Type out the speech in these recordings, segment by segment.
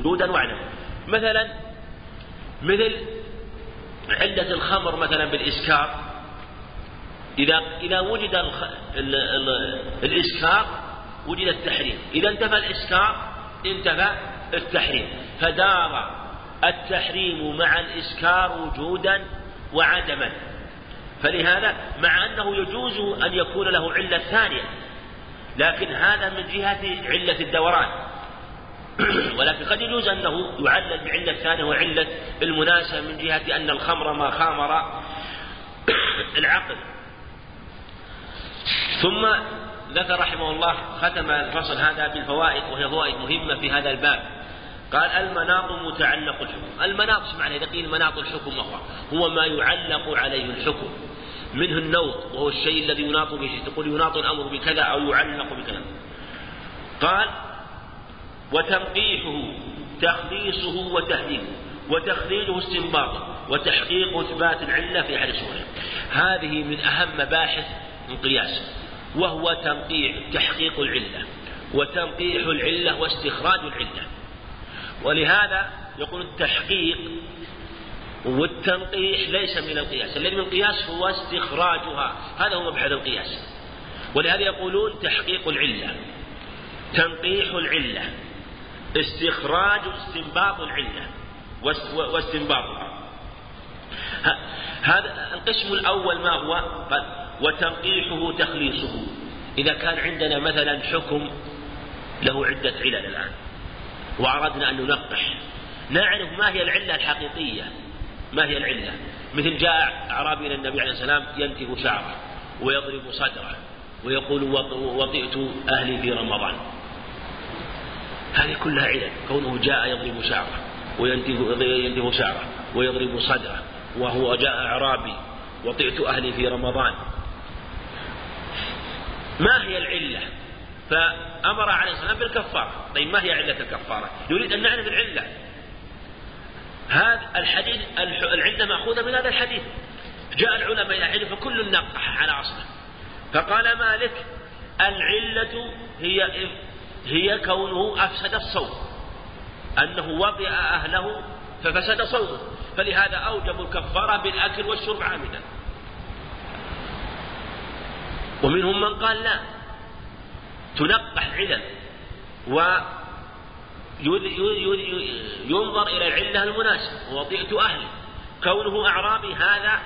وجودا وعدما مثلا مثل علة الخمر مثلا بالإسكار. إذا إذا وجد. الإسكار وجد التحريم. إذا انتفى الإسكار انتفى التحريم. فدار التحريم مع الإسكار وجودا وعدما. فلهذا مع أنه يجوز أن يكون له علة ثانية لكن هذا من جهة علة الدوران. ولكن قد يجوز أنه يعلل بعلة ثانية وعلة المناسبة من جهة أن الخمر ما خامر العقل. ثم ذكر رحمه الله ختم الفصل هذا بالفوائد وهي فوائد مهمة في هذا الباب. قال المناط متعلق الحكم. المناط معنى؟ إذا قيل مناط الحكم وهو هو ما يعلق عليه الحكم. منه النوط وهو الشيء الذي يناط به. تقول يناط الأمر بكذا أو يعلق بكذا. قال وتنقيحه تخليصه وتهديده وتخريجه استنباطه وتحقيق إثبات العلة في أحد صوره هذه من أهم مباحث القياس وهو تنقيح تحقيق العلة وتنقيح العلة واستخراج العلة. ولهذا يقول التحقيق والتنقيح ليس من القياس الذي من القياس هو استخراجها. هذا هو مبحث القياس. ولهذا يقولون تحقيق العلة تنقيح العلة استخراج استنباط العلة واستنباطها. هذا القسم الأول ما هو؟ وتنقيحه تخليصه. إذا كان عندنا مثلا حكم له عدة علل الآن وأردنا أن ننقح. نعرف ما هي العلة الحقيقية. ما هي العلة؟ مثل جاء أعرابي إلى النبي عليه السلام ينتف شعره ويضرب صدره ويقول وطئت أهلي في رمضان. هذه كلها علل كونه جاء يضرب شعره وينتف ينتف شعره ويضرب صدره وهو جاء أعرابي وطئت أهلي في رمضان. ما هي العلة؟ فأمر عليه الصلاة والسلام بالكفارة. طيب ما هي علة الكفارة؟ يريد أن نعرف العلة. هذا الحديث العلة مأخوذة من هذا الحديث. جاء العلماء إلى حديث فكل نقح على أصله. فقال مالك العلة هي هي كونه أفسد الصوم أنه وطئ أهله ففسد صومه فلهذا أوجبوا الكفارة بالأكل والشرب عامدا. ومنهم من قال لا. تنقح علل وينظر إلى العلة المناسبة. وطئت أهلي كونه أعرابي هذا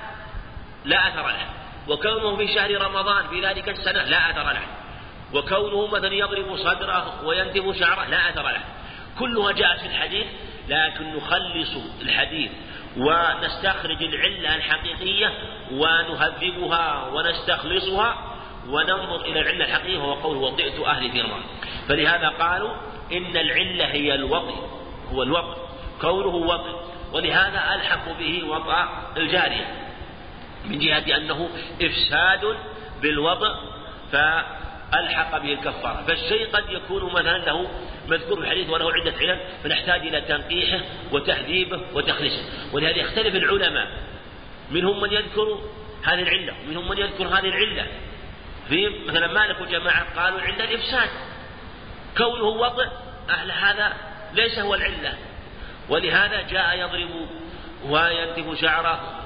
لا أثر له. وكونه في شهر رمضان في ذلك السنة لا أثر له. وكونه مثلا يضرب صدره وينتف شعره لا أثر له. كلها جاءت في الحديث لكن نخلص الحديث ونستخرج العلة الحقيقية ونهذبها ونستخلصها وننظر إلى العلة الحقيقية وهو قول وطئت أهلي في رمضان فلهذا قالوا إن العلة هي الوطئ هو الوطئ كونه وطئ ولهذا ألحق به وطأ الجارية من جهة أنه إفساد بالوضع فألحق به الكفارة. فالشيء قد يكون مثلا له مذكور في الحديث وله عدة علل فنحتاج إلى تنقيحه وتهذيبه وتخليصه ولهذا يختلف العلماء. منهم من يذكر هذه العلة ومنهم من يذكر هذه العلة. في مثلا مالك وجماعة قالوا العلة الإفساد. كونه وضع أهل هذا ليس هو العلة. ولهذا جاء يضرب وينتف شعره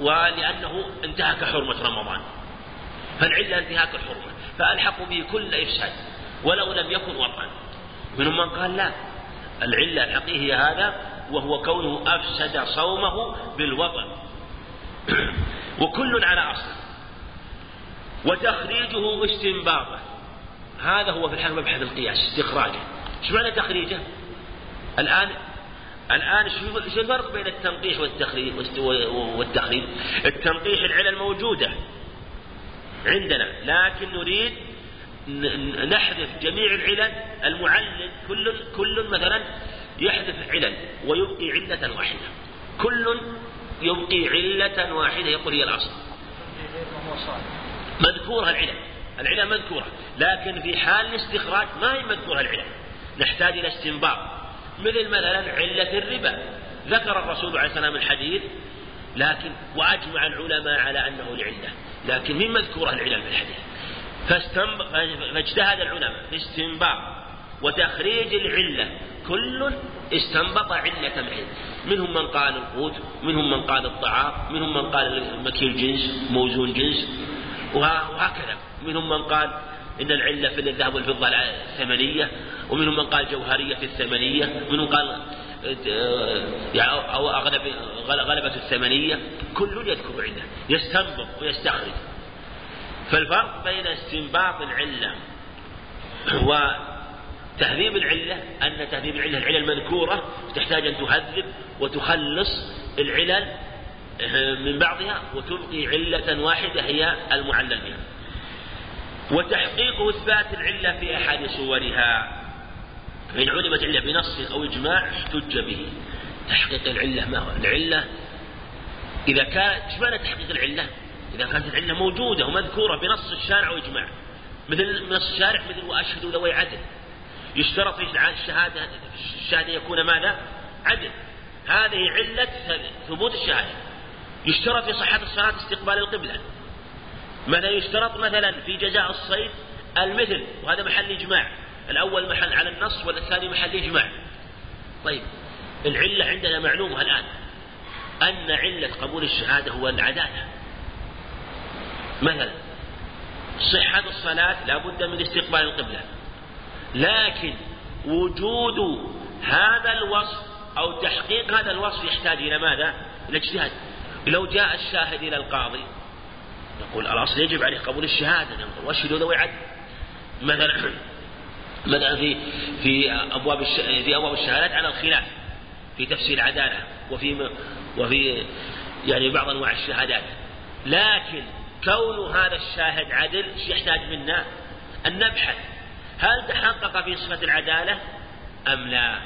ولأنه انتهك حرمة رمضان. فالعلة انتهاك الحرمة. فألحقوا به كل إفساد ولو لم يكن وطئا منهم من قال لا العلة الحقيقية هذا وهو كونه أفسد صومه بالوطن. وكل على أصل. وتخريجه استنباطه هذا هو في الحال مبحث القياس استخراجه. إيش معنى تخريجه؟ الآن الآن شو الفرق بين التنقيح والتخريج والتخريج؟ التنقيح العلل موجودة. عندنا. لكن نريد نحذف جميع العلل. المعلل كل كل مثلا يحذف علل ويبقي علة واحدة. كل يبقي علة واحدة. يقول هي الأصل. مذكورة العلل. العلل مذكورة. لكن في حال الاستخراج ما هي مذكورة العلل. نحتاج إلى استنباط. مثل مثلا علة الربا. ذكر الرسول عليه السلام الحديث لكن وأجمع العلماء على أنه العلة لكن من مذكورة العلل في الحديث. فاجتهد العلماء في استنباط وتخريج العلة كل استنبط علة معين منهم من قال القوت منهم من قال الطعام منهم من قال مكيل جنس موزون جنس وهكذا. منهم من قال إن العلة في الذهب والفضة الثمنية ومنهم من قال جوهرية في الثمنية منهم قال أو أغلب غلبة الثمنية كل يذكر علة يستنبط ويستخرج. فالفرق بين استنباط العلة وتهذيب العلة أن تهذيب العلة العلل المذكورة تحتاج أن تهذب وتخلص العلل من بعضها وتبقي علة واحدة هي المعلل بها. وتحقيق إثبات العلة في أحد صورها. فإن علمت علة بنص أو إجماع احتج به. تحقيق العلة ما هو؟ العلة إذا كان إيش معنى تحقيق العلة؟ إذا كانت العلة موجودة ومذكورة بنص الشارع وإجماع. مثل نص الشارع مثل وأشهد ذوي عدل. يشترط في الشهادة الشهادة يكون ماذا؟ عدل. هذه علة ثبوت الشهادة. يشترط في صحة الصلاة استقبال القبلة. مثلا يشترط مثلا في جزاء الصيد المثل وهذا محل إجماع. الأول محل على النص والثاني محل إجماع. طيب العلة عندنا معلومة الآن. أن علة قبول الشهادة هو العدالة. مثلا صحة الصلاة لا بد من استقبال القبلة. لكن وجود هذا الوصف أو تحقيق هذا الوصف يحتاج إلى ماذا؟ إلى اجتهاد. لو جاء الشاهد إلى القاضي نقول الأصل يجب عليه قبول الشهادة. واشهدوا ذوي عدل. مثلا مثلا في في أبواب في أبواب الشهادات على الخلاف في تفسير العدالة وفي وفي يعني بعض أنواع الشهادات. لكن كون هذا الشاهد عدل يحتاج منا؟ أن نبحث. هل تحقق في صفة العدالة؟ أم لا؟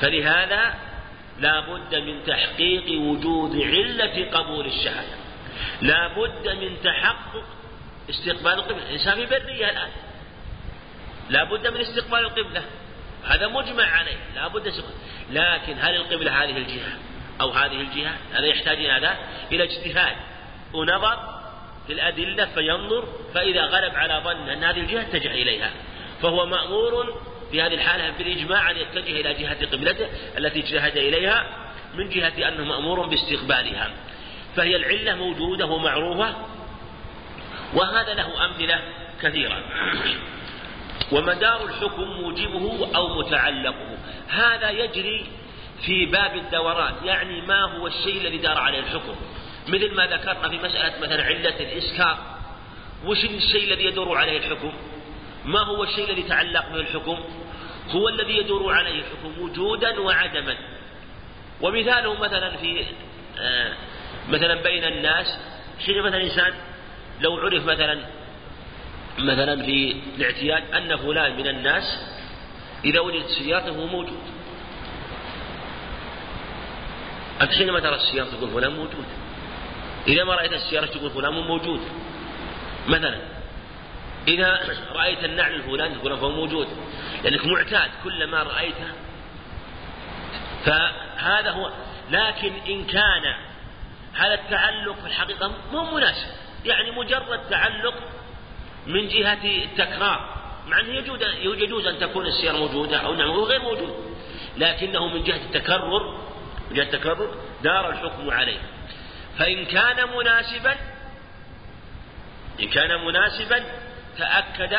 فلهذا لا بد من تحقيق وجود علة قبول الشهادة. لا بد من تحقق استقبال القبلة. الإنسان في برية الآن. لا بد من استقبال القبلة. هذا مجمع عليه لا بد لكن هل القبلة هذه الجهة أو هذه الجهة؟ هذا يحتاج إلى هذا إلى اجتهاد. ونظر في الأدلة فينظر فإذا غلب على ظن أن هذه الجهة اتجه إليها. فهو مأمور في هذه الحالة بالإجماع أن يتجه إلى جهة قبلته التي اجتهد إليها من جهة أنه مأمور باستقبالها. فهي العلة موجودة ومعروفة وهذا له أمثلة كثيرة. ومدار الحكم موجبه أو متعلقه. هذا يجري في باب الدوران يعني ما هو الشيء الذي دار عليه الحكم. مثل ما ذكرنا في مسألة مثلا علة الإسكار وش الشيء الذي يدور عليه الحكم؟ ما هو الشيء الذي تعلق به الحكم؟ هو الذي يدور عليه الحكم وجودا وعدما. ومثاله مثلا في آه مثلا بين الناس حين مثلا إنسان لو عرف مثلا مثلا في الاعتياد أن فلان من الناس إذا وجدت سيارته موجود أنت حينما ترى السيارة تقول فلان موجود. إذا ما رأيت السيارة تقول فلان موجود. مثلا إذا رأيت النعل الفلاني تقول فهو موجود لأنك معتاد كلما رأيته. فهذا هو. لكن إن كان هذا التعلق في الحقيقة مو مناسب. يعني مجرد تعلق من جهة التكرار مع أنه يجوز أن تكون السيارة موجودة أو نعم غير موجود. لكنه من جهة التكرر من جهة التكرر دار الحكم عليه. فإن كان مناسبا إن كان مناسبا تأكد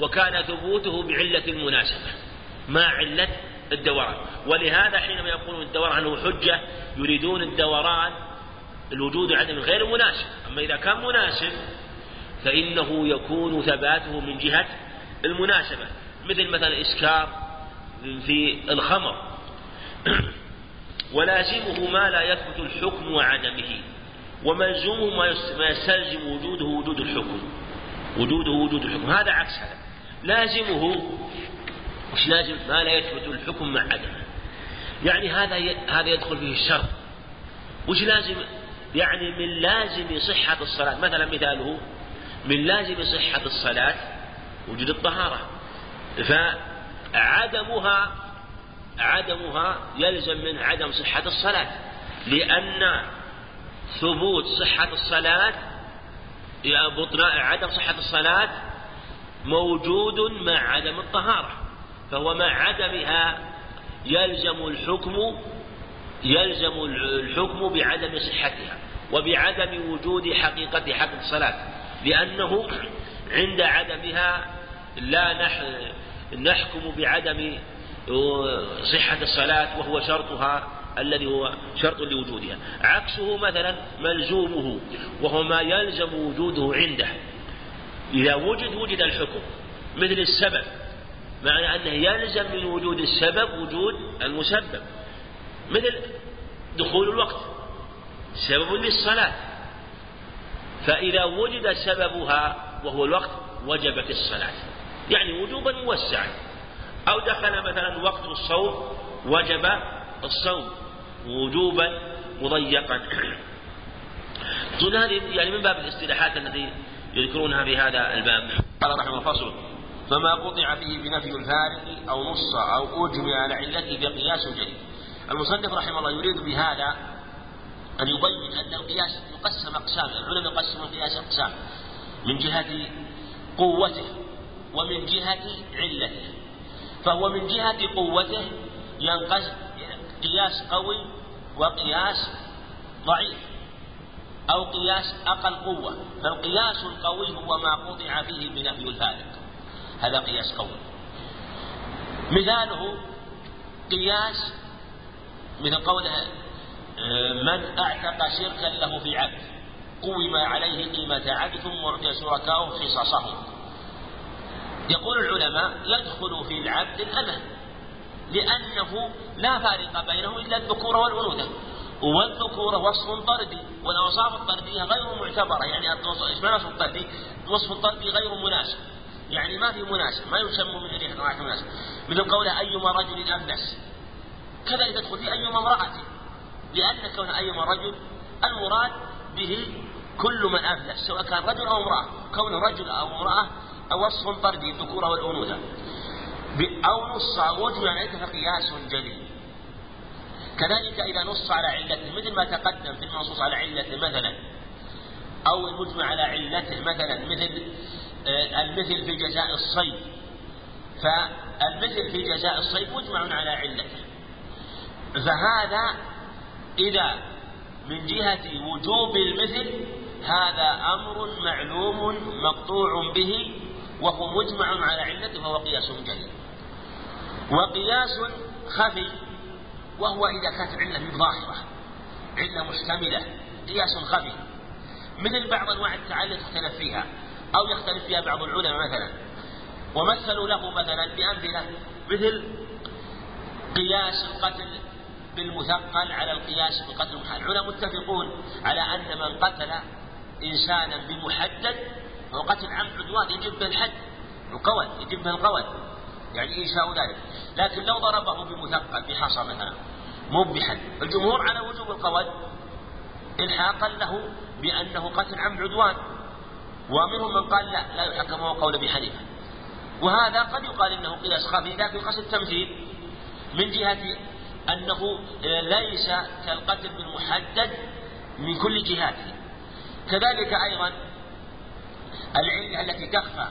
وكان ثبوته بعلة المناسبة ما علة الدوران. ولهذا حينما يقولون الدوران هو حجة يريدون الدوران الوجود عدم غير مناسب. أما إذا كان مناسب فإنه يكون ثباته من جهة المناسبة مثل مثلا إسكار في الخمر. ولازمه ما لا يثبت الحكم وعدمه وملزومه ما يستلزم وجوده وجود الحكم. وجوده وجود الحكم هذا عكس هذا. لازمه وش لازم ما لا يثبت الحكم مع عدمه. يعني هذا هذا يدخل فيه الشرط وش لازم؟ يعني من لازم صحة الصلاة. مثلا مثاله من لازم صحة الصلاة وجود الطهارة. فعدمها عدمها يلزم من عدم صحة الصلاة لأن ثبوت صحة الصلاة عدم صحة الصلاة موجود مع عدم الطهارة. فهو مع عدمها يلزم الحكم يلزم الحكم بعدم صحتها وبعدم وجود حقيقة حق الصلاة. لأنه عند عدمها لا نحكم بعدم صحة الصلاة وهو شرطها الذي هو شرط لوجودها. عكسه مثلا ملزومه وهو ما يلزم وجوده عنده. إذا وجد وجد الحكم مثل السبب. معنى أنه يلزم من وجود السبب وجود المسبب. مثل دخول الوقت سبب للصلاة. فإذا وجد سببها وهو الوقت وجبت الصلاة. يعني وجوبا موسعا. أو دخل مثلا وقت الصوم وجب الصوم. وجوبا مضيقا. هذه يعني من باب الاصطلاحات التي يذكرونها في هذا الباب. قال رحمه فصل. فما قطع به بنفي الفارق أو نص أو أجمع على علته فقياس جديد المصنف رحمه الله يريد بهذا أن يبين أن القياس يقسم أقسام العلماء يقسمون القياس أقسام من جهة قوته ومن جهة علته. فهو من جهة قوته ينقسم قياس قوي وقياس ضعيف أو قياس أقل قوة. فالقياس القوي هو ما قطع فيه بنفي الفارق هذا قياس قوي. مثاله قياس مثل قوله من أعتق شركا له في عبد قوم عليه قيمة عبد ثم أعطي شركاؤه قصصهم يقول العلماء يدخل في العبد الأمل لأنه لا فارق بينه إلا الذكورة والأنوثة والذكورة وصف طردي والأوصاف الطردية غير معتبرة يعني إيش معنى وصف طردي؟ الوصف الطردي غير مناسب. يعني ما في مناسب ما يسمى من ريح مناسب. مثل قوله أيما رجل أفلس كذلك تدخل في أيما امرأة. لأن كون أيما رجل المراد به كل من أفلس سواء كان رجل أو امرأة. كون رجل أو امرأة وصف طردي الذكورة والأنوثة. أو نص وجه عليك فقياس جلي كذلك إذا نص على علته مثل ما تقدم في المنصوص على علته مثلا. أو المجمع على علته مثلا مثل آه، المثل في جزاء الصيد. فالمثل في جزاء الصيد مجمع على علته فهذا إذا من جهة وجوب المثل هذا أمر معلوم مقطوع به وهو مجمع على علته فهو قياس جليل وقياس خفي وهو إذا كانت العلة ظاهرة علة مشتملة قياس خفي. مثل بعض أنواع التعلق تختلف فيها أو يختلف فيها بعض العلماء مثلا. ومثلوا له مثلا بأمثلة مثل قياس القتل بالمثقل على القياس بالقتل المحال العلماء متفقون على أن من قتل إنسانا بمحدد فهو قتل عمد عدوان يجب به الحد القول يجب به القول. يعني إنشاء ذلك؟ لكن لو ضربه بمثقل بحصى مثلا مو بحد الجمهور على وجوب القول إلحاقا له بأنه قتل عمد عدوان. ومنهم من قال لا لا يحكم هو قول أبي حنيفة. وهذا قد يقال إنه قياس خفي لكن قصد التمثيل من جهة أنه ليس كالقتل بالمحدد من كل جهاته. كذلك أيضا العلة التي تخفى.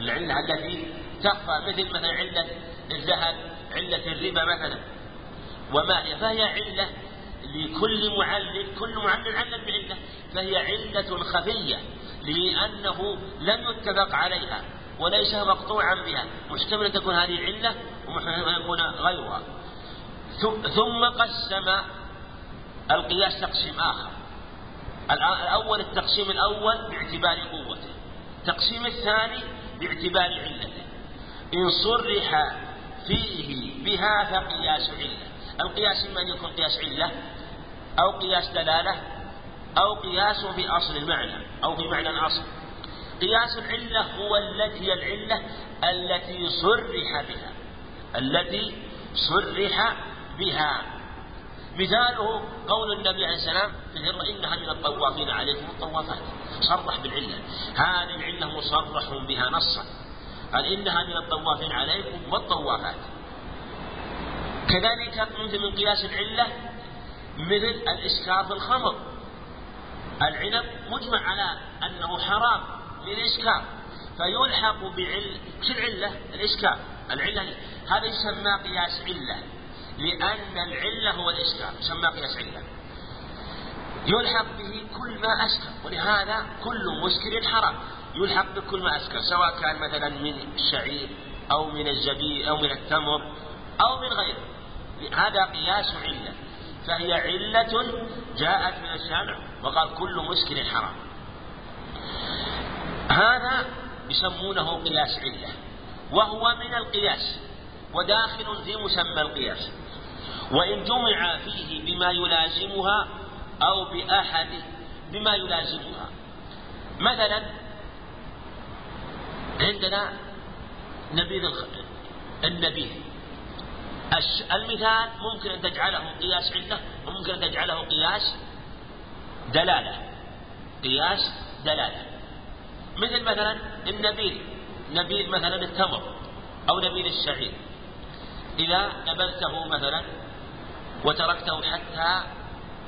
العلة التي تخفى مثل مثلا علة الذهب علة الربا مثلا. وما هي؟ فهي علة لكل معلل كل معلل علل بعلة. فهي علة خفية لأنه لم يتفق عليها وليس مقطوعا بها. محتمل أن تكون هذه علة ومحتمل أن يكون غيرها. ثم قسم القياس تقسيم آخر. الأول التقسيم الأول باعتبار قوته التقسيم الثاني باعتبار علته. إن صرح فيه بها فقياس علة القياس إما أن يكون قياس علة أو قياس دلالة أو قياس في أصل المعنى أو في معنى الأصل. قياس العلة هو التي العلة التي صرح بها التي صرح بها. مثاله قول النبي عليه السلام في الهرة إنها من الطوافين عليكم الطوافات. صرح بالعلة. هذه العلة مصرح بها نصا. قال إنها من الطوافين عليكم والطوافات. كذلك مثل من قياس العلة مثل الإسكار في الخمر. العنب مجمع على أنه حرام للإسكار فيلحق بعل شو العلة؟ الإسكار العلة هذا يسمى قياس علة. لأن العلة هو الإسكار يسمى قياس علة. يلحق به كل ما أسكر ولهذا كل مسكر حرام. يلحق بكل ما أسكر سواء كان مثلا من الشعير أو من الزبيب أو من التمر أو من غيره. هذا قياس علة. فهي علة جاءت من الشارع وقال كل مسكر حرام. هذا يسمونه قياس علة وهو من القياس وداخل في مسمى القياس. وإن جمع فيه بما يلازمها أو بأحد بما يلازمها. مثلا عندنا نبيذ النبيذ المثال ممكن أن تجعله قياس علة وممكن أن تجعله قياس دلالة. قياس دلالة. مثل مثلا النبيذ نبيذ مثلا التمر أو نبيذ الشعير. إذا نبذته مثلا وتركته حتى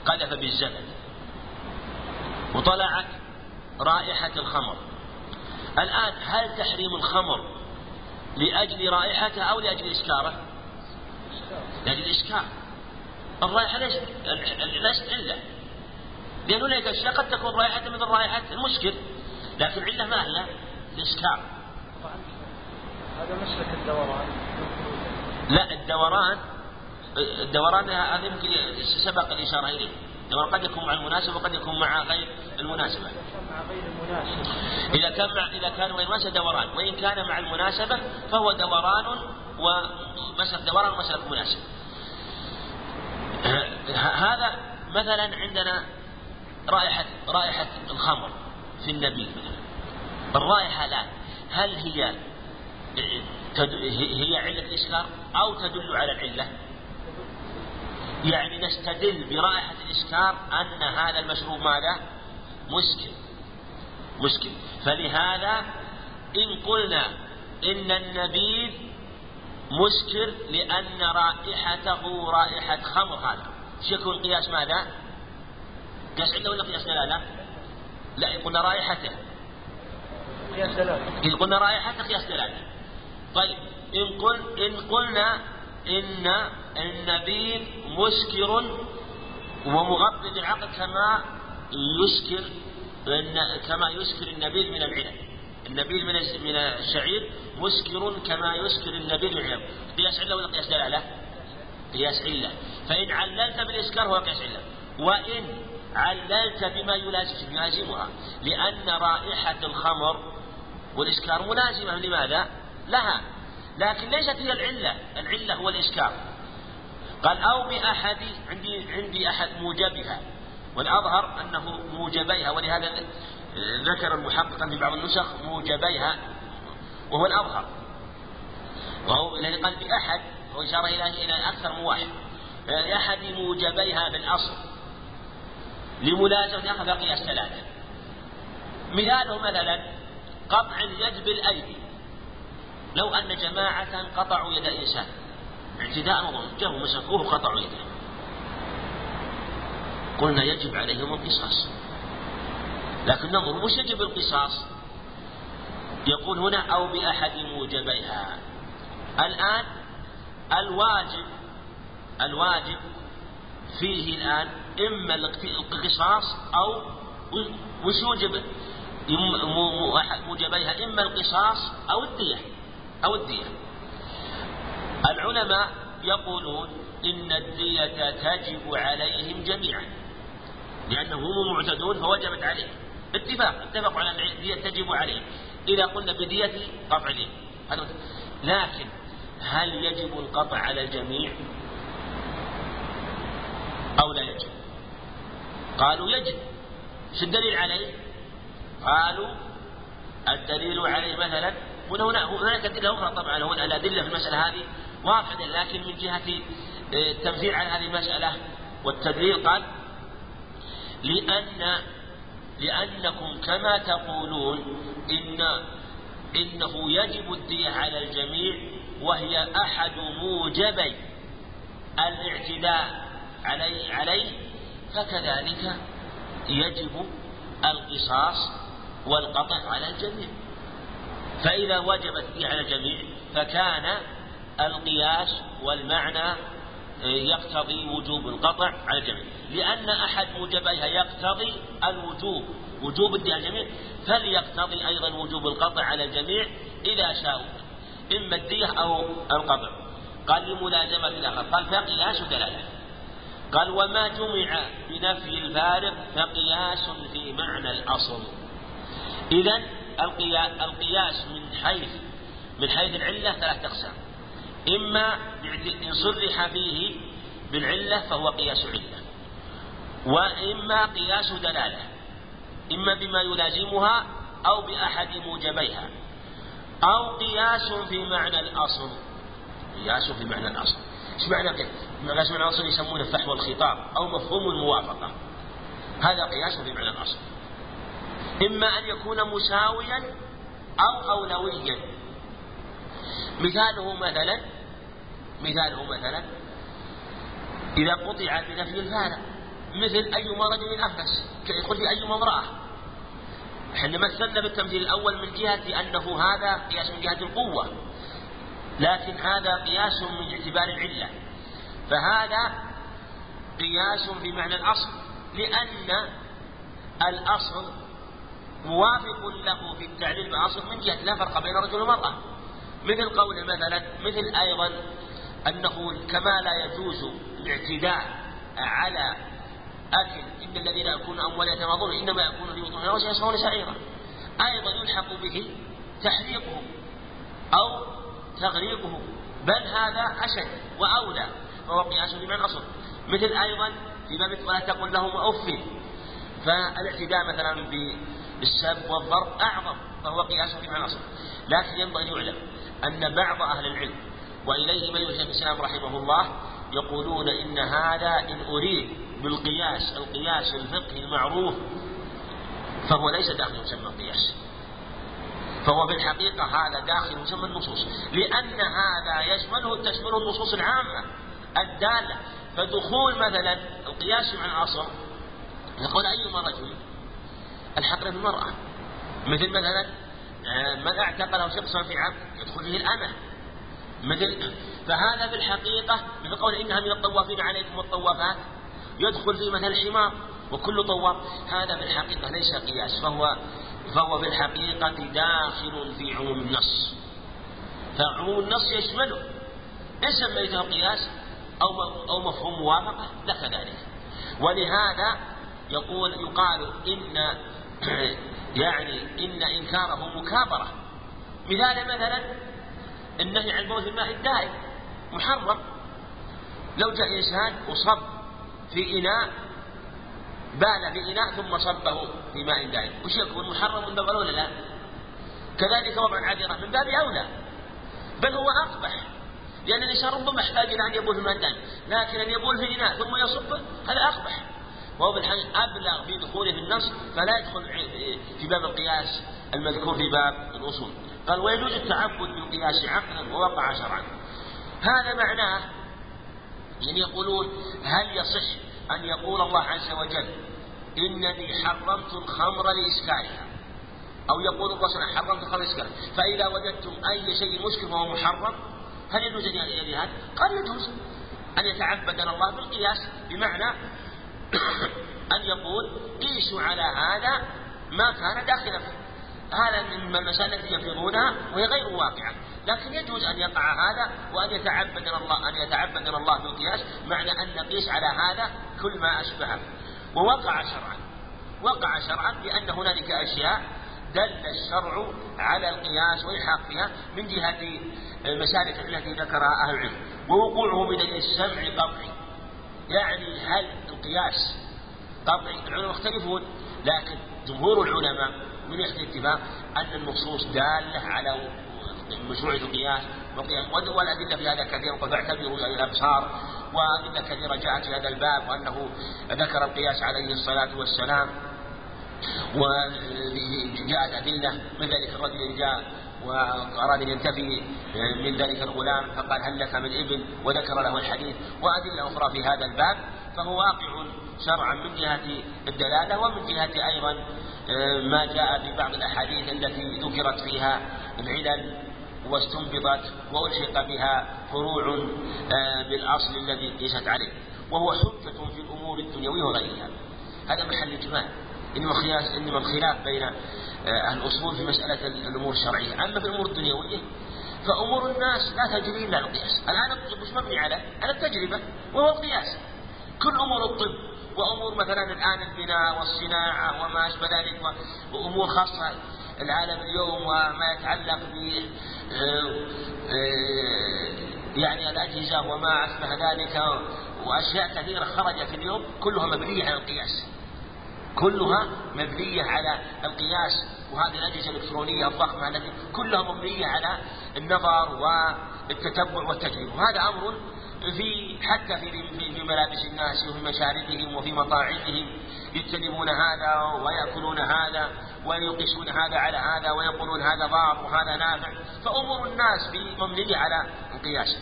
قذف بالزبد وطلعت رائحة الخمر. الآن هل تحريم الخمر لأجل رائحته أو لأجل إسكاره؟ لأجل الإسكار الرائحة ليست ليست علة لأن هناك أشياء قد تكون رائحة مثل رائحة المسكر لكن علة ما هي؟ الإسكار هذا مسلك الدوران. لا الدوران الدوران هذا يمكن سبق الإشارة إليه. الدوران قد يكون مع المناسبة وقد يكون مع غير المناسبة. إذا كان مع إذا كان غير المناسبة دوران وإن كان مع المناسبة فهو دوران ومسلك دوران ومسلك مناسب. هذا مثلا عندنا رائحة رائحة الخمر في النبي. الرائحة الآن هل هي هي علة الإسكار أو تدل على العلة؟ يعني نستدل برائحة الإسكار أن هذا المشروب ماذا؟ مسكر مسكر فلهذا إن قلنا إن النبيذ مسكر لأن رائحته رائحة خمر هذا. يكون قياس ماذا؟ قياس علة ولا قياس دلالة؟ لا قلنا رائحته. قياس دلالة. قلنا رائحته قياس دلالة. طيب إن قل إن قلنا إن النبيذ مسكر ومغبد العقل كما يسكر كما يسكر النبيذ من العنب. النبيذ من من الشعير مسكر كما يسكر النبيذ من العنب. قياس علة ولا قياس دلالة؟ قياس علة. فإن عللت بالإسكار هو قياس علة. وإن عللت بما يلازم يلازمها. لأن رائحة الخمر والإسكار ملازمة. لماذا؟ لها. لكن ليست هي العلة. العلة هو الإسكار قال أو بأحد عندي عندي أحد موجبها. والأظهر أنه موجبيها ولهذا ذكر المحقق في بعض النسخ موجبيها وهو الأظهر. وهو الذي قال بأحد هو إشارة إلى إلى أكثر من واحد. أحد موجبيها بالأصل. لملازمة قياس ثلاثة مثاله مثلا قطع اليد بالأيدي. لو أن جماعة قطعوا يد إنسان اعتداء وظلم جاءوا مسكوه قطعوا يده. قلنا يجب عليهم القصاص. لكن ننظر وش يجب القصاص؟ يقول هنا أو بأحد موجبيها. الآن الواجب الواجب فيه الآن إما القصاص أو وش يوجب؟ موجبيها إما القصاص أو الدية. أو الدية العلماء يقولون إن الدية تجب عليهم جميعا لأنهم هم معتدون فوجبت عليهم. اتفاق اتفقوا على أن الدية تجب عليهم. إذا قلنا بدية قطع اليد. لكن هل يجب القطع على الجميع؟ أو لا يجب؟ قالوا يجب. شو الدليل عليه؟ قالوا الدليل عليه مثلا هنا هناك أدلة أخرى طبعا هنا الأدلة في المسألة هذه واحدة لكن من جهة آه، التمثيل على هذه المسألة والتدليل قال لأن لأنكم كما تقولون إن إنه يجب الدية على الجميع وهي أحد موجبي الاعتداء عليه عليه فكذلك يجب القصاص والقطع على الجميع. فإذا وجبت الدية على الجميع فكان القياس والمعنى يقتضي وجوب القطع على الجميع. لأن أحد موجبيها يقتضي الوجوب وجوب الدين على الجميع فليقتضي أيضا وجوب القطع على الجميع إذا شاءوا إما الدية أو القطع. قال لملازمة الآخر قال فقياس دلالة قال وما جمع بنفي الفارق فقياس في معنى الأصل. إذا القياس من حيث من حيث العلة ثلاثة أقسام. إما إن صرح فيه بالعلة فهو قياس علة وإما قياس دلالة. إما بما يلازمها أو بأحد موجبيها. أو قياس في معنى الأصل. قياس في معنى الأصل. إيش معنى قياس؟ معنى الأصل يسمونه فحوى الخطاب أو مفهوم الموافقة. هذا قياس في معنى الأصل. إما أن يكون مساويا أو أولويا. مثاله مثلا مثاله مثلا إذا قطع بنفي الفارق مثل أيما رجل أنفس يدخل في أيما امرأة إحنا مثلنا بالتمثيل الأول من جهة أنه هذا قياس من جهة القوة. لكن هذا قياس من اعتبار العلة. فهذا قياس في معنى الأصل لأن الأصل موافق له في التعليل بالأصل من جهة لا فرق بين رجل ومرأة. مثل قول مثلا مثل أيضا أنه كما لا يجوز الاعتداء على أكل إن الذين يأكلون أموال يتماضون إنما يكون في بطونهم وسيصلون سعيرا أيضا يلحق به تحريقه أو تغريقه بل هذا أشد وأولى وهو قياس بمعنى أصل. مثل أيضا في باب ولا تقل لهم أف فالاعتداء مثلا بالسب والضرب أعظم فهو قياس بمعنى أصل. لكن ينبغي أن يعلم أن بعض أهل العلم وإليه من شيخ الإسلام رحمه الله يقولون إن هذا إن أريد بالقياس القياس الفقهي المعروف فهو ليس داخل مسمى القياس. فهو في الحقيقة هذا داخل مسمى النصوص. لأن هذا يشمله تشمله النصوص العامة الدالة. فدخول مثلا القياس مع الأصل يقول أيما رجل الحق المرأة. مثل مثلا آه، من اعتق له شخصا في عبد يدخل فيه الأمة. مثل فهذا في الحقيقة مثل قول إنها من الطوافين عليكم والطوافات يدخل في مثل الحمار وكل طواف. هذا في الحقيقة ليس قياس فهو فهو في الحقيقة داخل في عموم النص. فعموم النص يشمله إن سميته قياس؟ أو أو مفهوم موافقة؟ لك ذلك ولهذا يقول يقال إن يعني إن إنكاره مكابرة. مثال مثلا النهي عن بوث الماء الدائم محرم. لو جاء إنسان وصب في إناء بال في إناء ثم صبه في ماء دائم. وش يكون محرم من باب ولا لا؟ كذلك وضع العذرة من باب أولى. بل هو أقبح لأن الإنسان ربما يحتاج إلى أن يبول في الماء الدائم لكن أن يبول في إناء ثم يصبه هذا أقبح. وهو بالحقيقة أبلغ في دخوله في النص فلا يدخل في باب القياس المذكور في باب الأصول. قال ويجوز التعبد بالقياس عقلا ووقع شرعا. هذا معناه يعني يقولون هل يصح أن يقول الله عز وجل إنني حرمت الخمر لإسكارها أو يقول سبحانه حرمت الخمر لإسكارها فإذا وجدتم أي شيء مشكل فهو محرم هل يجوز أن؟ قال يجوز أن يتعبدنا الله بالقياس بمعنى أن يقول قيسوا على هذا ما كان داخلا هذا من المسائل التي يفرضونها وهي غير واقعة. لكن يجوز أن يقع هذا وأن يتعبدنا الله أن يتعبدنا الله بالقياس معنى أن نقيس على هذا كل ما أشبهه ووقع شرعا. وقع شرعا لأن هنالك أشياء دل الشرع على القياس والحاق بها من جهة المسالك التي ذكرها أهل العلم. ووقوعه بدليل السمع قطعي يعني هل القياس. قطعي العلماء يختلفون لكن جمهور العلماء من يحكي الاتفاق أن النصوص دالة على مشروعية القياس والأدلة في هذا كثيرة وقد فاعتبروا أي الأبصار وأدلة كثيرة جاءت في هذا الباب وأنه ذكر القياس عليه الصلاة والسلام وجاءت أدلة من ذلك الرجل جاء وأراد أن ينتفي من ذلك الغلام فقال هل لك من ابن؟ وذكر له الحديث. وأدلة أخرى في هذا الباب فهو واقع شرعا من جهة الدلالة ومن جهة أيضا آه، ما جاء في بعض الأحاديث التي ذكرت فيها العلل واستنبطت وألحق بها فروع آه، بالأصل الذي قيست عليه. وهو حجة في الأمور الدنيوية وغيرها. هذا محل إجماع. إنما إنما الخلاف بين أهل الأصول في مسألة الأمور الشرعية. أما في الأمور الدنيوية فأمور الناس لا تجري إلا القياس. الآن مش مبني على على التجربة وهو القياس. كل أمور الطب وأمور مثلا الآن البناء والصناعة وما أشبه ذلك وأمور خاصة العالم اليوم وما يتعلق ب آه، آه، يعني الأجهزة وما أشبه ذلك وأشياء كثيرة خرجت اليوم كلها مبنية على القياس. كلها مبنية على القياس وهذه الأجهزة الإلكترونية الضخمة التي كلها مبنية على النظر والتتبع والتجربة وهذا أمر في حتى في في ملابس الناس وفي مشاربهم وفي مطاعمهم يجتنبون هذا ويأكلون هذا ويقيسون هذا على هذا ويقولون هذا ضار وهذا نافع. فأمور الناس مبنية على القياس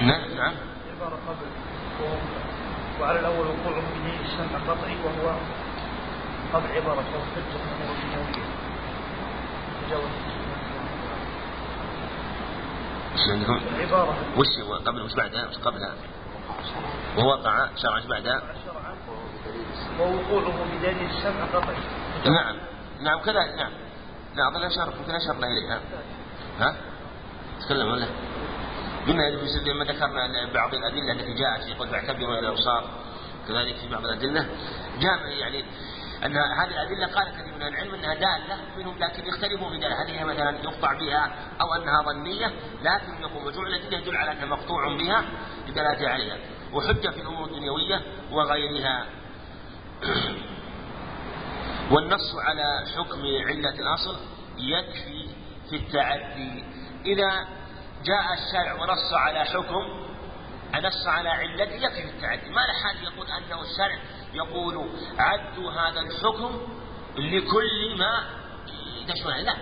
نعم نعم. عبارة قبل. وعلى الأول وقوع به السمع قطعي وهو قبل عبارة وهو حجة الأمور الدنيوية وش عندكم؟ العبارة وش هو قبل وش بعدها؟ وش قبلها؟ ووقع شرعا وش بعدها؟ ووقوعه بدليل السمع قطعي نعم نعم كذا نعم لا أظن أشار يمكن أشرنا إليها ها؟ تكلم ولا؟ مما يدل لما ذكرنا بعض الأدلة التي جاءت يقول فاعتبروا إلى الأبصار كذلك في بعض الأدلة جاء يعني أن هذه الأدلة قال كثير من العلم أنها دالة منهم لكن يختلفون في هل هي مثلا يقطع بها أو أنها ظنية؟ لكن يقول رجوع الأدلة يدل على أنها مقطوع بها بدلالة عليها. وحجة في الأمور الدنيوية وغيرها. والنص على حكم علة الأصل يكفي في التعدي. إذا جاء الشرع ونص على حكم نص على علة يكفي في التعدي. ما له حاجة يقول أنه الشرع يقول عدوا هذا الحكم لكل ما تشمل. لا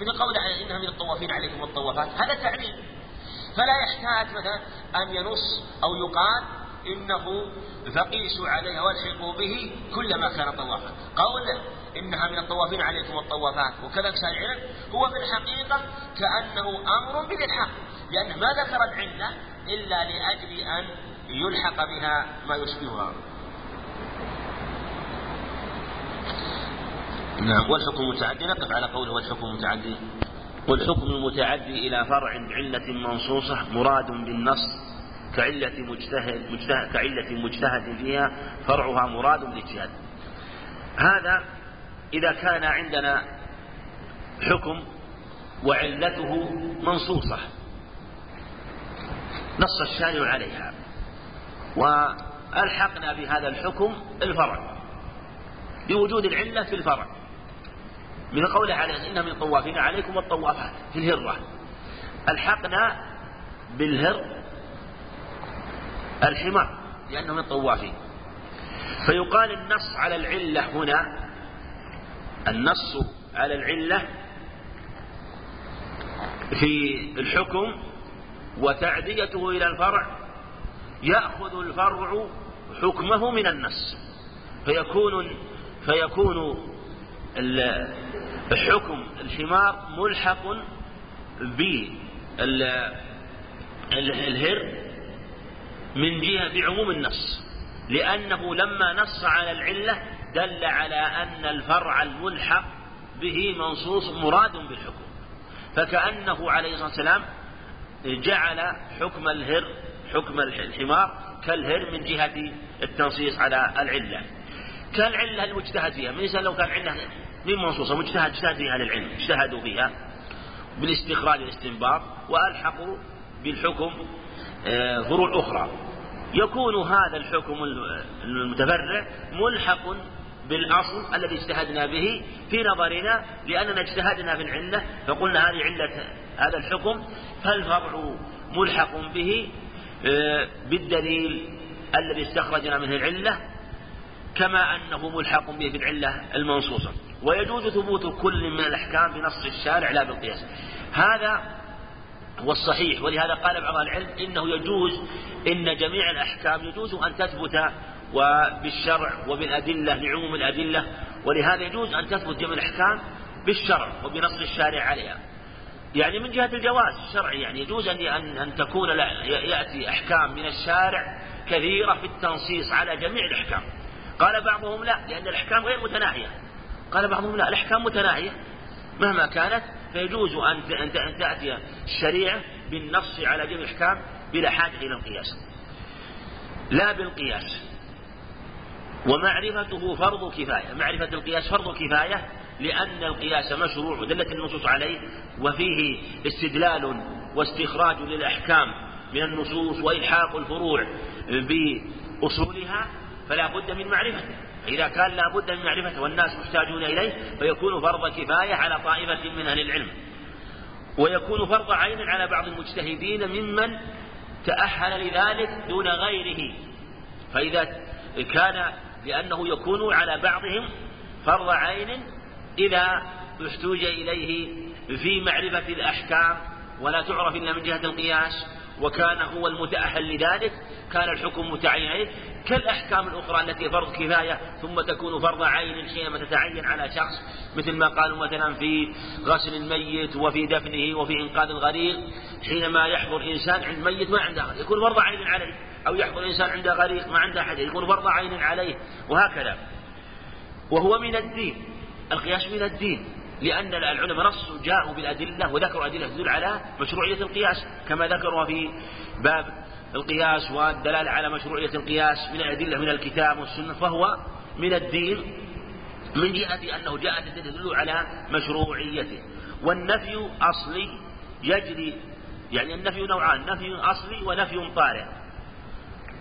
مثل قوله إنها من الطوافين عليكم والطوافات. هذا تعليل فلا يحتاج مثلا أن ينص أو يقال إنه فقيسوا عليها والحقوا به كلما كان طوافا. قوله إنها من الطوافين عليكم والطوافات. وكذا سائر العلم هو في الحقيقة كأنه أمر بالإلحاق. لأنه ما ذكر العلة إلا لأجل أن يلحق بها ما يشبهها. نعم. والحكم متعدي نقف على قوله والحكم متعدي. والحكم المتعدي إلى فرع بعلة منصوصة مراد بالنص كعلة مجتهد, مجتهد كعلة مجتهد فيها فرعها مراد بالاجتهاد. هذا إذا كان عندنا حكم وعلته منصوصة. نص الشارع عليها. وألحقنا بهذا الحكم الفرع. لوجود العلة في الفرع. من قوله عليه إن من الطوافين عليكم الطوافات في الهرة. ألحقنا بالهر الحمار لأنه من الطوافين فيقال النص على العلة هنا النص على العلة في الحكم وتعديته إلى الفرع يأخذ الفرع حكمه من النص. فيكون فيكون حكم الحمار ملحق بالهر من جهة بعموم النص. لأنه لما نص على العلة دل على أن الفرع الملحق به منصوص مراد بالحكم. فكأنه عليه الصلاة والسلام جعل حكم الهر حكم الحمار كالهر من جهة التنصيص على العلة. كالعلة المجتهد فيها من لو كان علة؟ من منصوصة؟ مجتهد اجتهد فيها أهل العلم اجتهدوا فيها بالاستخراج والاستنباط وألحقوا بالحكم آه، فروع أخرى. يكون هذا الحكم المتفرع ملحق بالأصل الذي اجتهدنا به في نظرنا لأننا اجتهدنا في العلة فقلنا هذه علة هذا الحكم فالفرع ملحق به آه، بالدليل الذي استخرجنا منه العلة كما أنه ملحق به بالعلة المنصوصة. ويجوز ثبوت كل من الأحكام بنص الشارع لا بالقياس. هذا هو الصحيح ولهذا قال بعض العلم إنه يجوز إن جميع الأحكام يجوز أن تثبت وبالشرع وبالأدلة لعموم الأدلة. ولهذا يجوز أن تثبت جميع الأحكام بالشرع وبنص الشارع عليها. يعني من جهة الجواز الشرعي يعني يجوز أن أن تكون يأتي أحكام من الشارع كثيرة في التنصيص على جميع الأحكام. قال بعضهم لا لأن الأحكام غير متناهية. قال بعضهم لا الأحكام متناهية. مهما كانت فيجوز أن تأتي الشريعة بالنص على جميع الأحكام بلا حاجة إلى القياس. لا بالقياس. ومعرفته فرض كفاية. معرفة القياس فرض كفاية لأن القياس مشروع ودلت النصوص عليه. وفيه استدلال واستخراج للأحكام من النصوص وإلحاق الفروع بأصولها. فلا بد من معرفته. إذا كان لا بد من معرفته والناس محتاجون إليه فيكون فرض كفاية على طائفة من أهل العلم. ويكون فرض عين على بعض المجتهدين ممن تأهل لذلك دون غيره. فإذا كان لأنه يكون على بعضهم فرض عين إذا احتوج إليه في معرفة الأحكام. ولا تعرف إلا من جهة القياس. وكان هو المتأهل لذلك كان الحكم متعين عليه. كالأحكام الأخرى التي فرض كفاية ثم تكون فرض عين حينما تتعين على شخص مثل ما قالوا مثلا في غسل الميت وفي دفنه وفي إنقاذ الغريق. حينما يحضر إنسان عند ميت ما عنده يكون فرض عين عليه. أو يحضر إنسان عند غريق ما عنده أحد يكون فرض عين عليه وهكذا. وهو من الدين القياس من الدين. لأن العلماء نصوا جاءوا بالأدلة وذكروا أدلة تدل على مشروعية القياس كما ذكروا في باب القياس والدلالة على مشروعية القياس من الأدلة من الكتاب والسنة فهو من الدين من جهة أنه جاءت تدل على مشروعيته. والنفي أصلي يجري يعني النفي نوعان نفي أصلي ونفي طارئ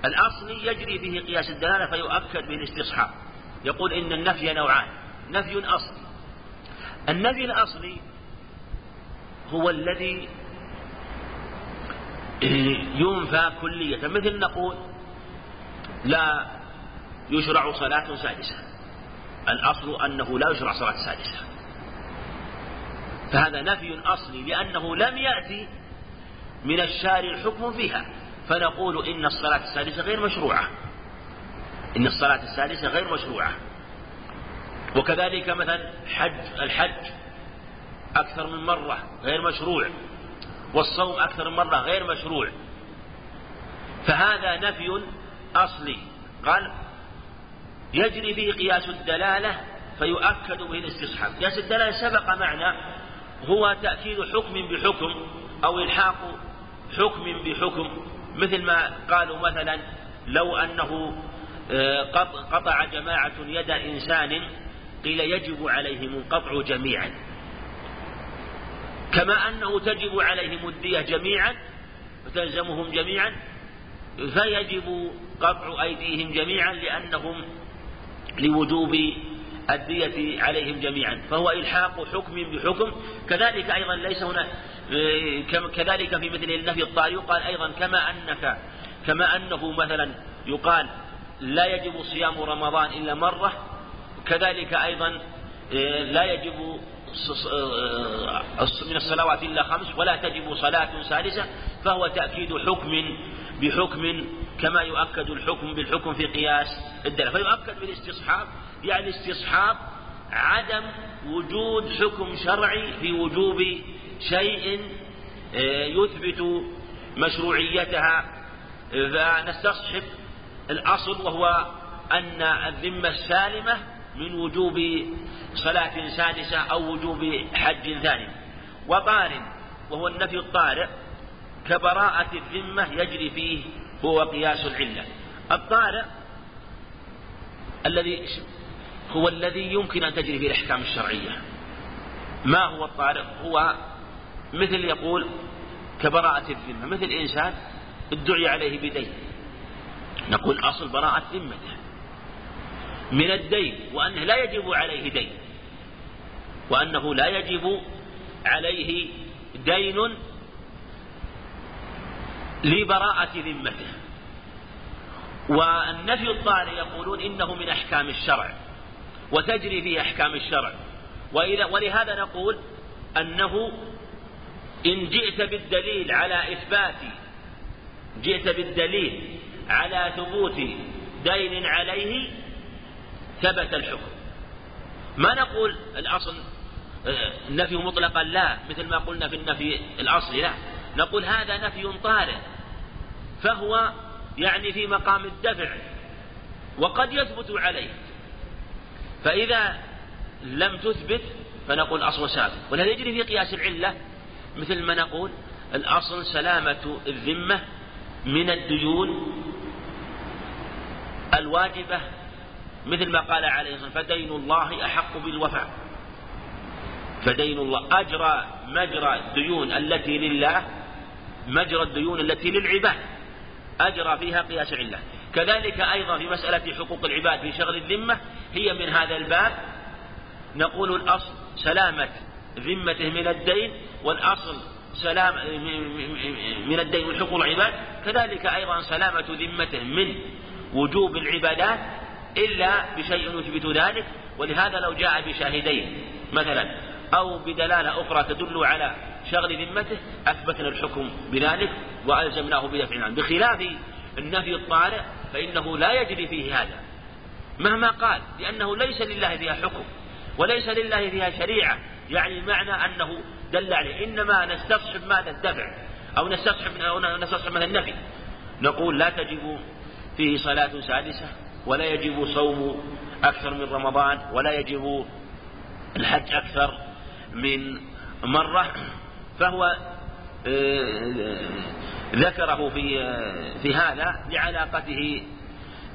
الأصلي يجري فيه قياس الدلالة فيؤكد بالاستصحاب يقول إن النفي نوعان. نفي أصلي النفي الأصلي هو الذي ينفى كلية مثل نقول لا يشرع صلاة سادسة الأصل أنه لا يشرع صلاة سادسة فهذا نفي أصلي لأنه لم يأتي من الشارع الحكم فيها فنقول إن الصلاة السادسة غير مشروعة إن الصلاة السادسة غير مشروعة وكذلك مثلا حج الحج أكثر من مرة غير مشروع والصوم أكثر من مرة غير مشروع. فهذا نفي أصلي. قال يجري به قياس الدلالة فيؤكد به الاستصحاب. قياس الدلالة سبق معنا هو تأكيد حكم بحكم أو إلحاق حكم بحكم. مثل ما قالوا مثلا لو أنه آه، قطع جماعة يد إنسان قيل يجب عليهم القطع جميعا. كما أنه تجب عليهم الدية جميعا وتلزمهم جميعا فيجب قطع أيديهم جميعا لأنهم لوجوب الدية عليهم جميعا. فهو إلحاق حكم بحكم. كذلك أيضا ليس هنا كذلك في مثل النفي الطارئ يقال أيضا كما أنك كما أنه مثلا يقال لا يجب صيام رمضان إلا مرة كذلك أيضا آه، لا يجب آه، من الصلوات إلا خمس ولا تجب صلاة سادسة فهو تأكيد حكم بحكم كما يؤكد الحكم بالحكم في قياس الدلالة فيؤكد بالاستصحاب يعني استصحاب عدم وجود حكم شرعي في وجوب شيء آه، يثبت مشروعيتها. فنستصحب الأصل وهو أن الذمة السالمة من وجوب صلاة سادسة أو وجوب حج ثاني. وطارئ وهو النفي الطارئ كبراءة الذمة يجري فيه هو قياس العلة. الطارئ الذي هو الذي يمكن أن تجري فيه الأحكام الشرعية. ما هو الطارئ؟ هو مثل يقول كبراءة الذمة مثل إنسان ادعي عليه بدين. نقول أصل براءة ذمته. من الدين وأنه لا يجب عليه دين. وأنه لا يجب عليه دين لبراءة ذمته. والنفي الطارئ يقولون إنه من أحكام الشرع وتجري فيه أحكام الشرع. وإذا ولهذا نقول أنه إن جئت بالدليل على إثبات جئت بالدليل على ثبوت دين عليه ثبت الحكم. ما نقول الأصل نفي مطلقا؟ لا مثل ما قلنا في النفي الأصلي لا. نقول هذا نفي طارئ فهو يعني في مقام الدفع وقد يثبت عليه. فإذا لم تثبت فنقول أصل ثابت. ولهذا يجري في قياس العلة مثل ما نقول الأصل سلامة الذمة من الديون الواجبة مثل ما قال عليه الصلاة فدين الله أحق بالوفاء. فدين الله أجرى مجرى الديون التي لله مجرى الديون التي للعباد. أجرى فيها قياس علة. كذلك أيضا في مسألة حقوق العباد في شغل الذمة هي من هذا الباب. نقول الأصل سلامة ذمته من الدين والأصل سلام من الدين من حقوق العباد. كذلك أيضا سلامة ذمته من وجوب العبادات إلا بشيء يثبت ذلك ولهذا لو جاء بشاهدين مثلا أو بدلالة أخرى تدل على شغل ذمته أثبتنا الحكم بذلك وألزمناه بدفع عنه بخلاف النفي الطارئ فإنه لا يجري فيه هذا. مهما قال لأنه ليس لله فيها حكم وليس لله فيها شريعة يعني المعنى أنه دل عليه. إنما نستصحب ماذا الدفع؟ أو نستصحب أو نستصحب النفي؟ نقول لا تجب فيه صلاة سادسة ولا يجب صوم أكثر من رمضان ولا يجب الحج أكثر من مرة. فهو آه، ذكره في في هذا لعلاقته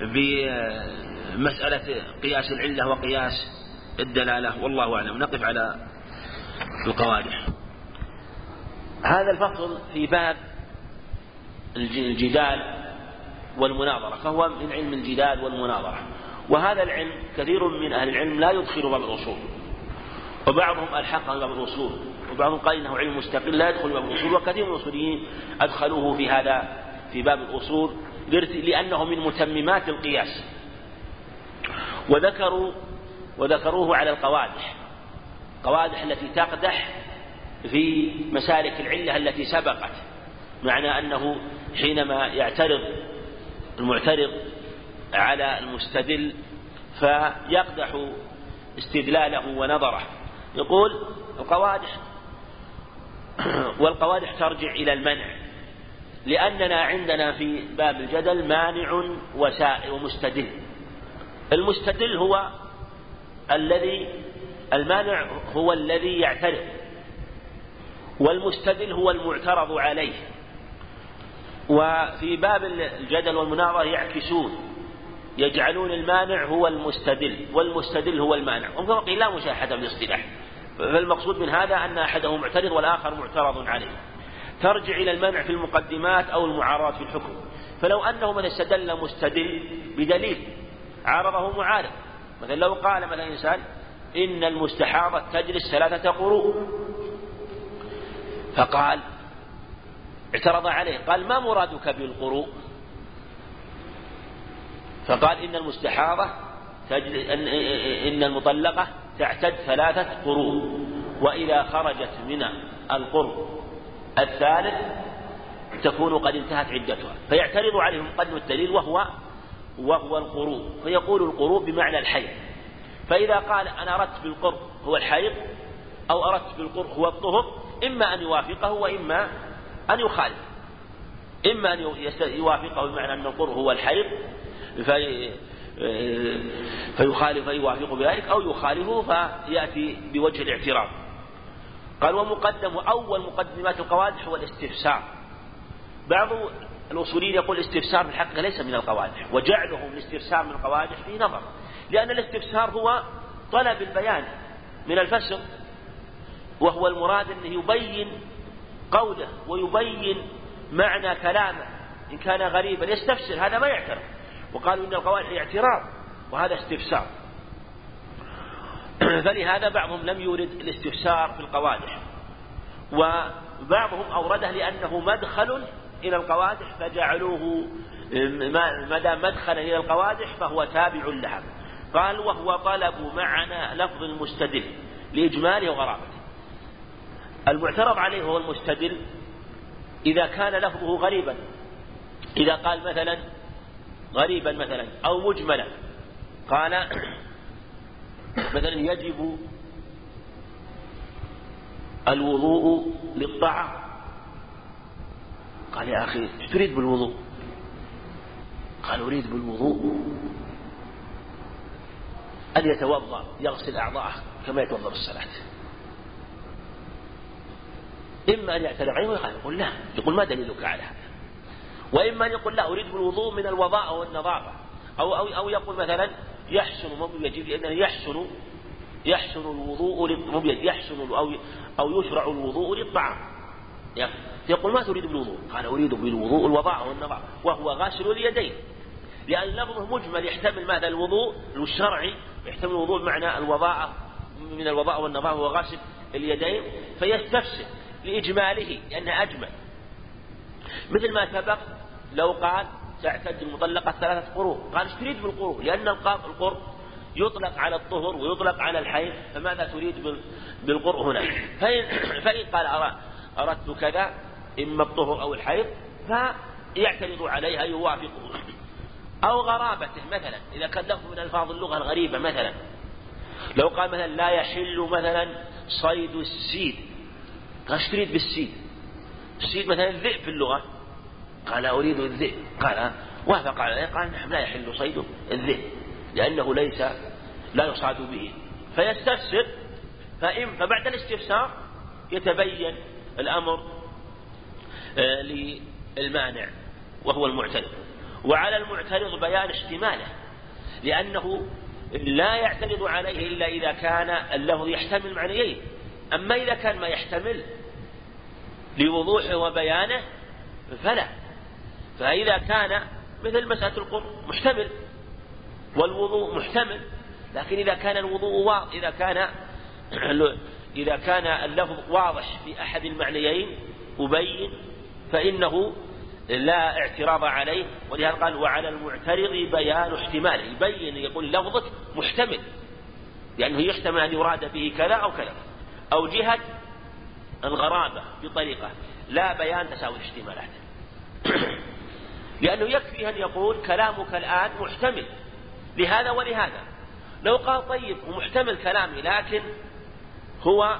بمسألة قياس العلة وقياس الدلالة. والله أعلم. نقف على القوادح. هذا الفصل في باب الجدال والمناظرة فهو من علم الجدال والمناظرة. وهذا العلم كثير من أهل العلم لا يدخل باب الأصول وبعضهم ألحقه باب الأصول وبعضهم قال إنه علم مستقل لا يدخل باب الأصول وكثير من الأصوليين أدخلوه في هذا في باب الأصول لأنه من متممات القياس. وذكروا وذكروه على القوادح. القوادح التي تقدح في مسالك العلة التي سبقت. معنى أنه حينما يعترض المعترض على المستدل فيقدح استدلاله ونظره. يقول القوادح والقوادح ترجع إلى المنع لأننا عندنا في باب الجدل مانع وسائل ومستدل المستدل هو الذي المانع هو الذي يعترض والمستدل هو المعترض عليه. وفي باب الجدل والمناظرة يعكسون يجعلون المانع هو المستدل والمستدل هو المانع. وكما قيل لا بالاصطلاح. فالمقصود من هذا أن أحدهم معترض والآخر معترض عليه. ترجع إلى المنع في المقدمات أو المعارضة في الحكم. فلو أنه من استدل مستدل بدليل عارضه معارض. مثلا لو قال مثلا إنسان إن المستحاضة تجلس ثلاثة قروء. فقال اعترض عليه. قال ما مرادك بالقروء؟ فقال إن المستحاضة إن المطلقة تعتد ثلاثة قروء وإذا خرجت من القرء الثالث تكون قد انتهت عدتها. فيعترض عليه مقدم الدليل وهو وهو القروء. فيقول القروء بمعنى الحيض. فإذا قال أنا أردت بالقرء هو الحيض أو أردت بالقرء هو الطهر إما أن يوافقه وإما أن يخالف. إما أن يوافقه بمعنى أن القرء هو الحيض في فيخالف فيوافق بذلك أو يخالفه فيأتي بوجه الاعتراض. قال ومقدم أول مقدمات القوادح هو الاستفسار. بعض الأصوليين يقول الاستفسار في الحقيقة ليس من القوادح وجعله الاستفسار من القوادح في نظر لأن الاستفسار هو طلب البيان من الفسق وهو المراد أنه يبين قوله ويبين معنى كلامه. إن كان غريبا يستفسر هذا ما يعترف وقالوا إن القوادح اعتراض وهذا استفسار. فلهذا بعضهم لم يورد الاستفسار في القوادح. وبعضهم أورده لأنه مدخل إلى القوادح فجعلوه ما دام مدخلا إلى القوادح فهو تابع لها. قال وهو طلب معنى لفظ المستدل لإجماله وغرابته. المعترض عليه هو المستدل إذا كان لفظه غريبا. إذا قال مثلا غريبا مثلا أو مجملا. قال مثلا يجب الوضوء للطعام. قال يا أخي إيش تريد بالوضوء؟ قال أريد بالوضوء أن يتوضأ يغسل أعضاءه كما يتوضأ بالصلاة. إما أن يعترض عليه ويقول لا يقول ما دليلك على هذا؟ وإما أن يقول لا أريد بالوضوء من الوضاء والنظافة أو أو أو يقول مثلا يحسن يجب لأنه يحسن يحسن الوضوء يحسن أو أو يشرع الوضوء للطعام. يقول ما تريد بالوضوء؟ قال أريد بالوضوء الوضاء والنظافة وهو غاسل اليدين. لأن لفظه مجمل يحتمل ماذا؟ الوضوء الشرعي. يحتمل الوضوء بمعنى الوضاء من الوضاء والنظافة وهو غاسل اليدين. فيستفسر. لإجماله لأنه أجمل. مثل ما سبق لو قال تعتد المطلقة ثلاثة قروء قال إيش تريد بالقروء لأن القر يطلق على الطهر ويطلق على الحيض فماذا تريد بالقرء هنا؟ فإن, فإن قال أردت كذا إما الطهر أو الحيض فيعترض عليها يوافقه. أو غرابته مثلا إذا كان له من ألفاظ اللغة الغريبة مثلا. لو قال مثلا لا يحل مثلا صيد السيد. قال تريد بالسيد؟ السيد مثلا الذئب في اللغة. قال أريد الذئب. قال وافق عليه قال نعم لا يحل صيد الذئب لأنه ليس لا يصاد به. فيستفسر فإن فبعد الاستفسار يتبين الأمر آه، للمانع وهو المعترض. وعلى المعترض بيان اشتماله لأنه لا يعترض عليه إلا إذا كان اللفظ يحتمل معنيين. أما إذا كان ما يحتمل لوضوحه وبيانه فلا. فإذا كان مثل مسألة القرب محتمل والوضوء محتمل لكن إذا كان الوضوء واضح إذا كان إذا كان اللفظ واضح في أحد المعنيين مبين فإنه لا اعتراض عليه. ولهذا قال وعلى المعترض بيان احتماله. يبين يقول لفظك محتمل لأنه يحتمل أن يراد به كذا أو كذا. أو جهة الغرابة بطريقة لا بيان تساوي الاحتمالات. لأنه يكفي أن يقول كلامك الآن محتمل. لهذا ولهذا. لو قال طيب ومحتمل كلامي لكن هو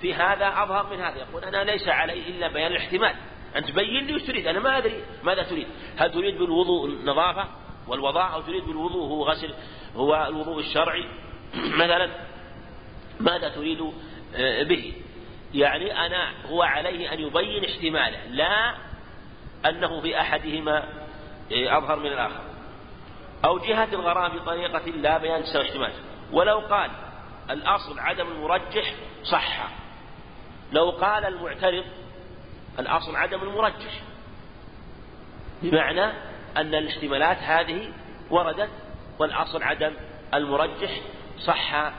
في هذا أظهر من هذا. يقول أنا ليس علي إلا بيان الاحتمال. أنت بين لي وش تريد أنا ما أدري ماذا تريد. هل تريد بالوضوء النظافة والوضاء أو تريد بالوضوء هو غسل هو الوضوء الشرعي؟ مثلا ماذا تريد به. يعني أنا هو عليه أن يبين احتماله لا أنه في أحدهما آه، أظهر من الآخر. أو جهة الغرام بطريقة لا بيان احتمال. ولو قال الأصل عدم المرجح صح. لو قال المعترض الأصل عدم المرجح. بمعنى أن الاحتمالات هذه وردت والأصل عدم المرجح صح.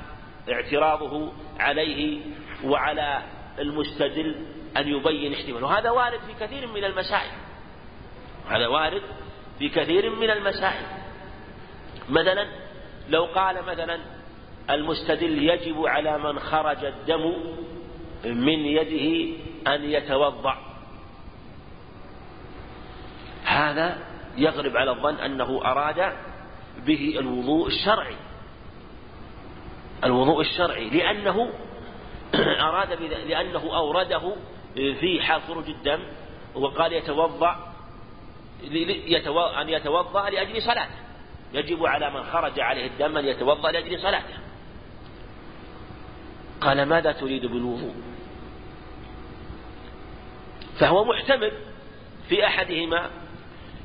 اعتراضه عليه وعلى المستدل أن يبين احتمال. وهذا وارد في كثير من المسائل. هذا وارد في كثير من المسائل. مثلا لو قال مثلا المستدل يجب على من خرج الدم من يده أن يتوضأ. هذا يغلب على الظن أنه أراد به الوضوء الشرعي. الوضوء الشرعي لأنه أراد لأنه أورده في حال خروج الدم وقال يتوضأ أن يتوضأ لأجل صلاته. يجب على من خرج عليه الدم أن يتوضأ لأجل صلاته. قال ماذا تريد بالوضوء؟ فهو محتمل في أحدهما.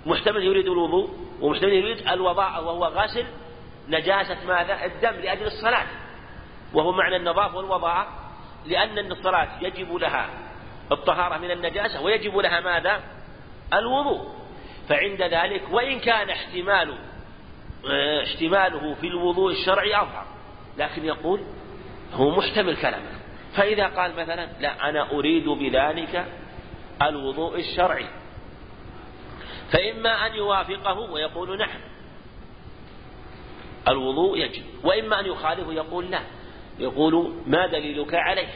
محتمل يريد الوضوء ومحتمل يريد الوضاء وهو غسل نجاسة ماذا؟ الدم لأجل الصلاة. وهو معنى النظافة والوضاء لأن الصلاة يجب لها الطهارة من النجاسة ويجب لها ماذا؟ الوضوء. فعند ذلك وإن كان احتمال آه، احتماله في الوضوء الشرعي أظهر لكن يقول هو محتمل كلامه. فإذا قال مثلا لا أنا أريد بذلك الوضوء الشرعي. فإما أن يوافقه ويقول نعم الوضوء يجب. وإما أن يخالفه يقول لا. يقول ما دليلك عليه؟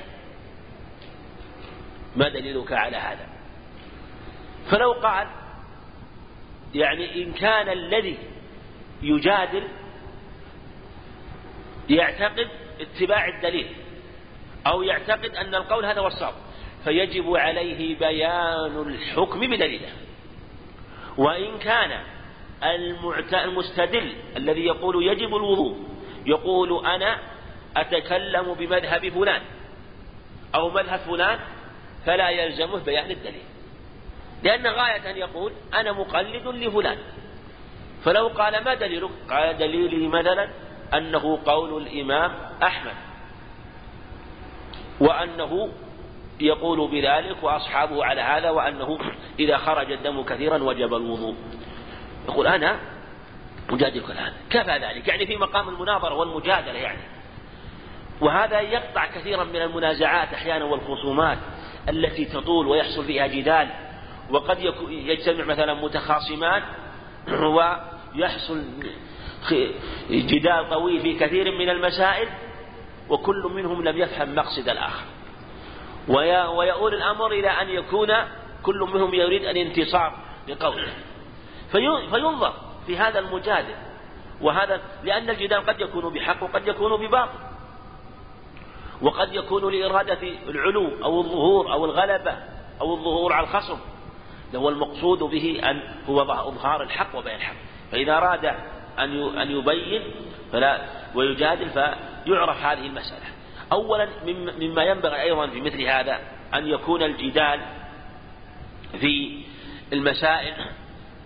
ما دليلك على هذا؟ فلو قال يعني إن كان الذي يجادل يعتقد اتباع الدليل أو يعتقد أن القول هذا هو الصواب فيجب عليه بيان الحكم بدليله. وإن كان المستدل الذي يقول يجب الوضوء يقول أنا أتكلم بمذهب فلان أو مذهب فلان فلا يلزمه بيان الدليل. لأن غاية أن يقول أنا مقلد لفلان. فلو قال ما دليلك؟ قال دليلي مثلا أنه قول الإمام أحمد. وأنه يقول بذلك وأصحابه على هذا وأنه إذا خرج الدم كثيرا وجب الوضوء. يقول أنا أجادلك الآن. كفى ذلك. يعني في مقام المناظرة والمجادلة يعني. وهذا يقطع كثيرا من المنازعات أحيانا والخصومات التي تطول ويحصل فيها جدال وقد يجتمع مثلا متخاصمان ويحصل جدال طويل في كثير من المسائل وكل منهم لم يفهم مقصد الآخر. ويؤول الأمر إلى أن يكون كل منهم يريد الانتصار لقوله. فينظر في هذا المجادل وهذا لأن الجدال قد يكون بحق وقد يكون بباطل. وقد يكون لإرادة العلو أو الظهور أو الغلبة أو الظهور على الخصم. هو المقصود به أن هو إظهار الحق وبيان الحق. فإذا أراد أن أن يبين فلا ويجادل فيعرف هذه المسألة. أولا مما ينبغي أيضا في مثل هذا أن يكون الجدال في المسائل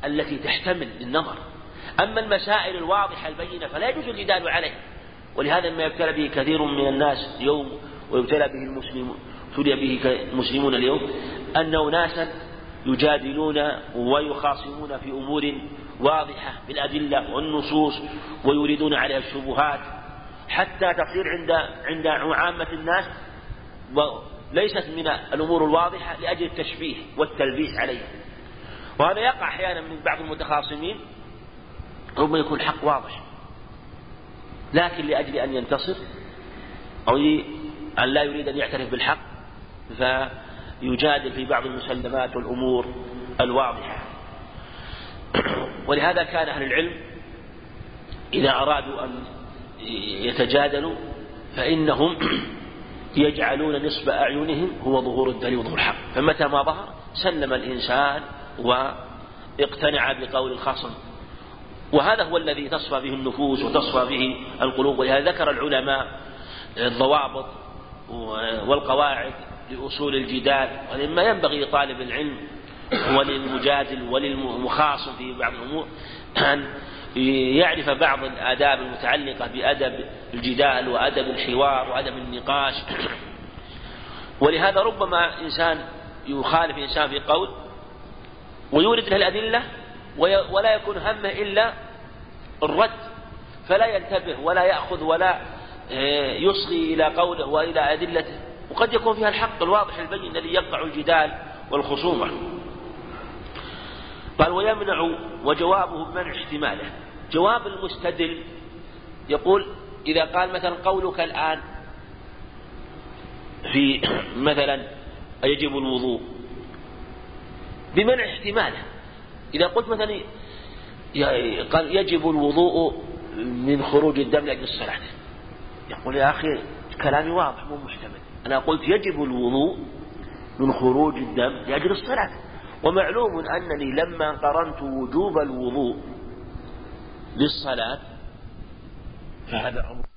التي تحتمل النظر. أما المسائل الواضحة البينة فلا يجوز الجدال عليها. ولهذا ما يبتلى به كثير من الناس اليوم ويبتلى به المسلمون ابتلي به المسلمون اليوم أن أناسا يجادلون ويخاصمون في أمور واضحة بالأدلة والنصوص ويريدون عليها الشبهات. حتى تصير عند عند عامة الناس وليست من الأمور الواضحة لأجل التشبيه والتلبيس عليها. وهذا يقع أحيانا من بعض المتخاصمين ربما يكون الحق واضح. لكن لأجل أن ينتصر أو أن لا يريد أن يعترف بالحق فيجادل في بعض المسلمات والأمور الواضحة. ولهذا كان أهل العلم إذا أرادوا أن يتجادلوا فإنهم يجعلون نصب أعينهم هو ظهور الدليل وظهور الحق. فمتى ما ظهر سلم الإنسان وإقتنع بقول الخصم وهذا هو الذي تصفى به النفوس وتصفى به القلوب ولهذا ذكر العلماء الضوابط والقواعد لأصول الجدال ومما ينبغي لطالب العلم وللمجادل وللمخاصم في بعض الأمور أن يعرف بعض الآداب المتعلقة بأدب الجدال وأدب الحوار وأدب النقاش. ولهذا ربما إنسان يخالف إنسان في قول ويورد له الأدلة ولا يكون همه إلا الرد فلا ينتبه ولا يأخذ ولا آه، يصغي إلى قوله وإلى أدلته. وقد يكون فيها الحق الواضح البين الذي يقطع الجدال والخصومة. قال ويمنع وجوابه بمنع احتماله. جواب المستدل يقول إذا قال مثلا قولك الآن في مثلا يجب الوضوء بمنع احتماله. إذا قلت مثلا قال يجب الوضوء من خروج الدم لأجل الصلاة. يقول يا أخي كلامي واضح مو محتمل. أنا قلت يجب الوضوء من خروج الدم لأجل الصلاة. ومعلوم أنني لما قرنت وجوب الوضوء للصلاة فهذا أمر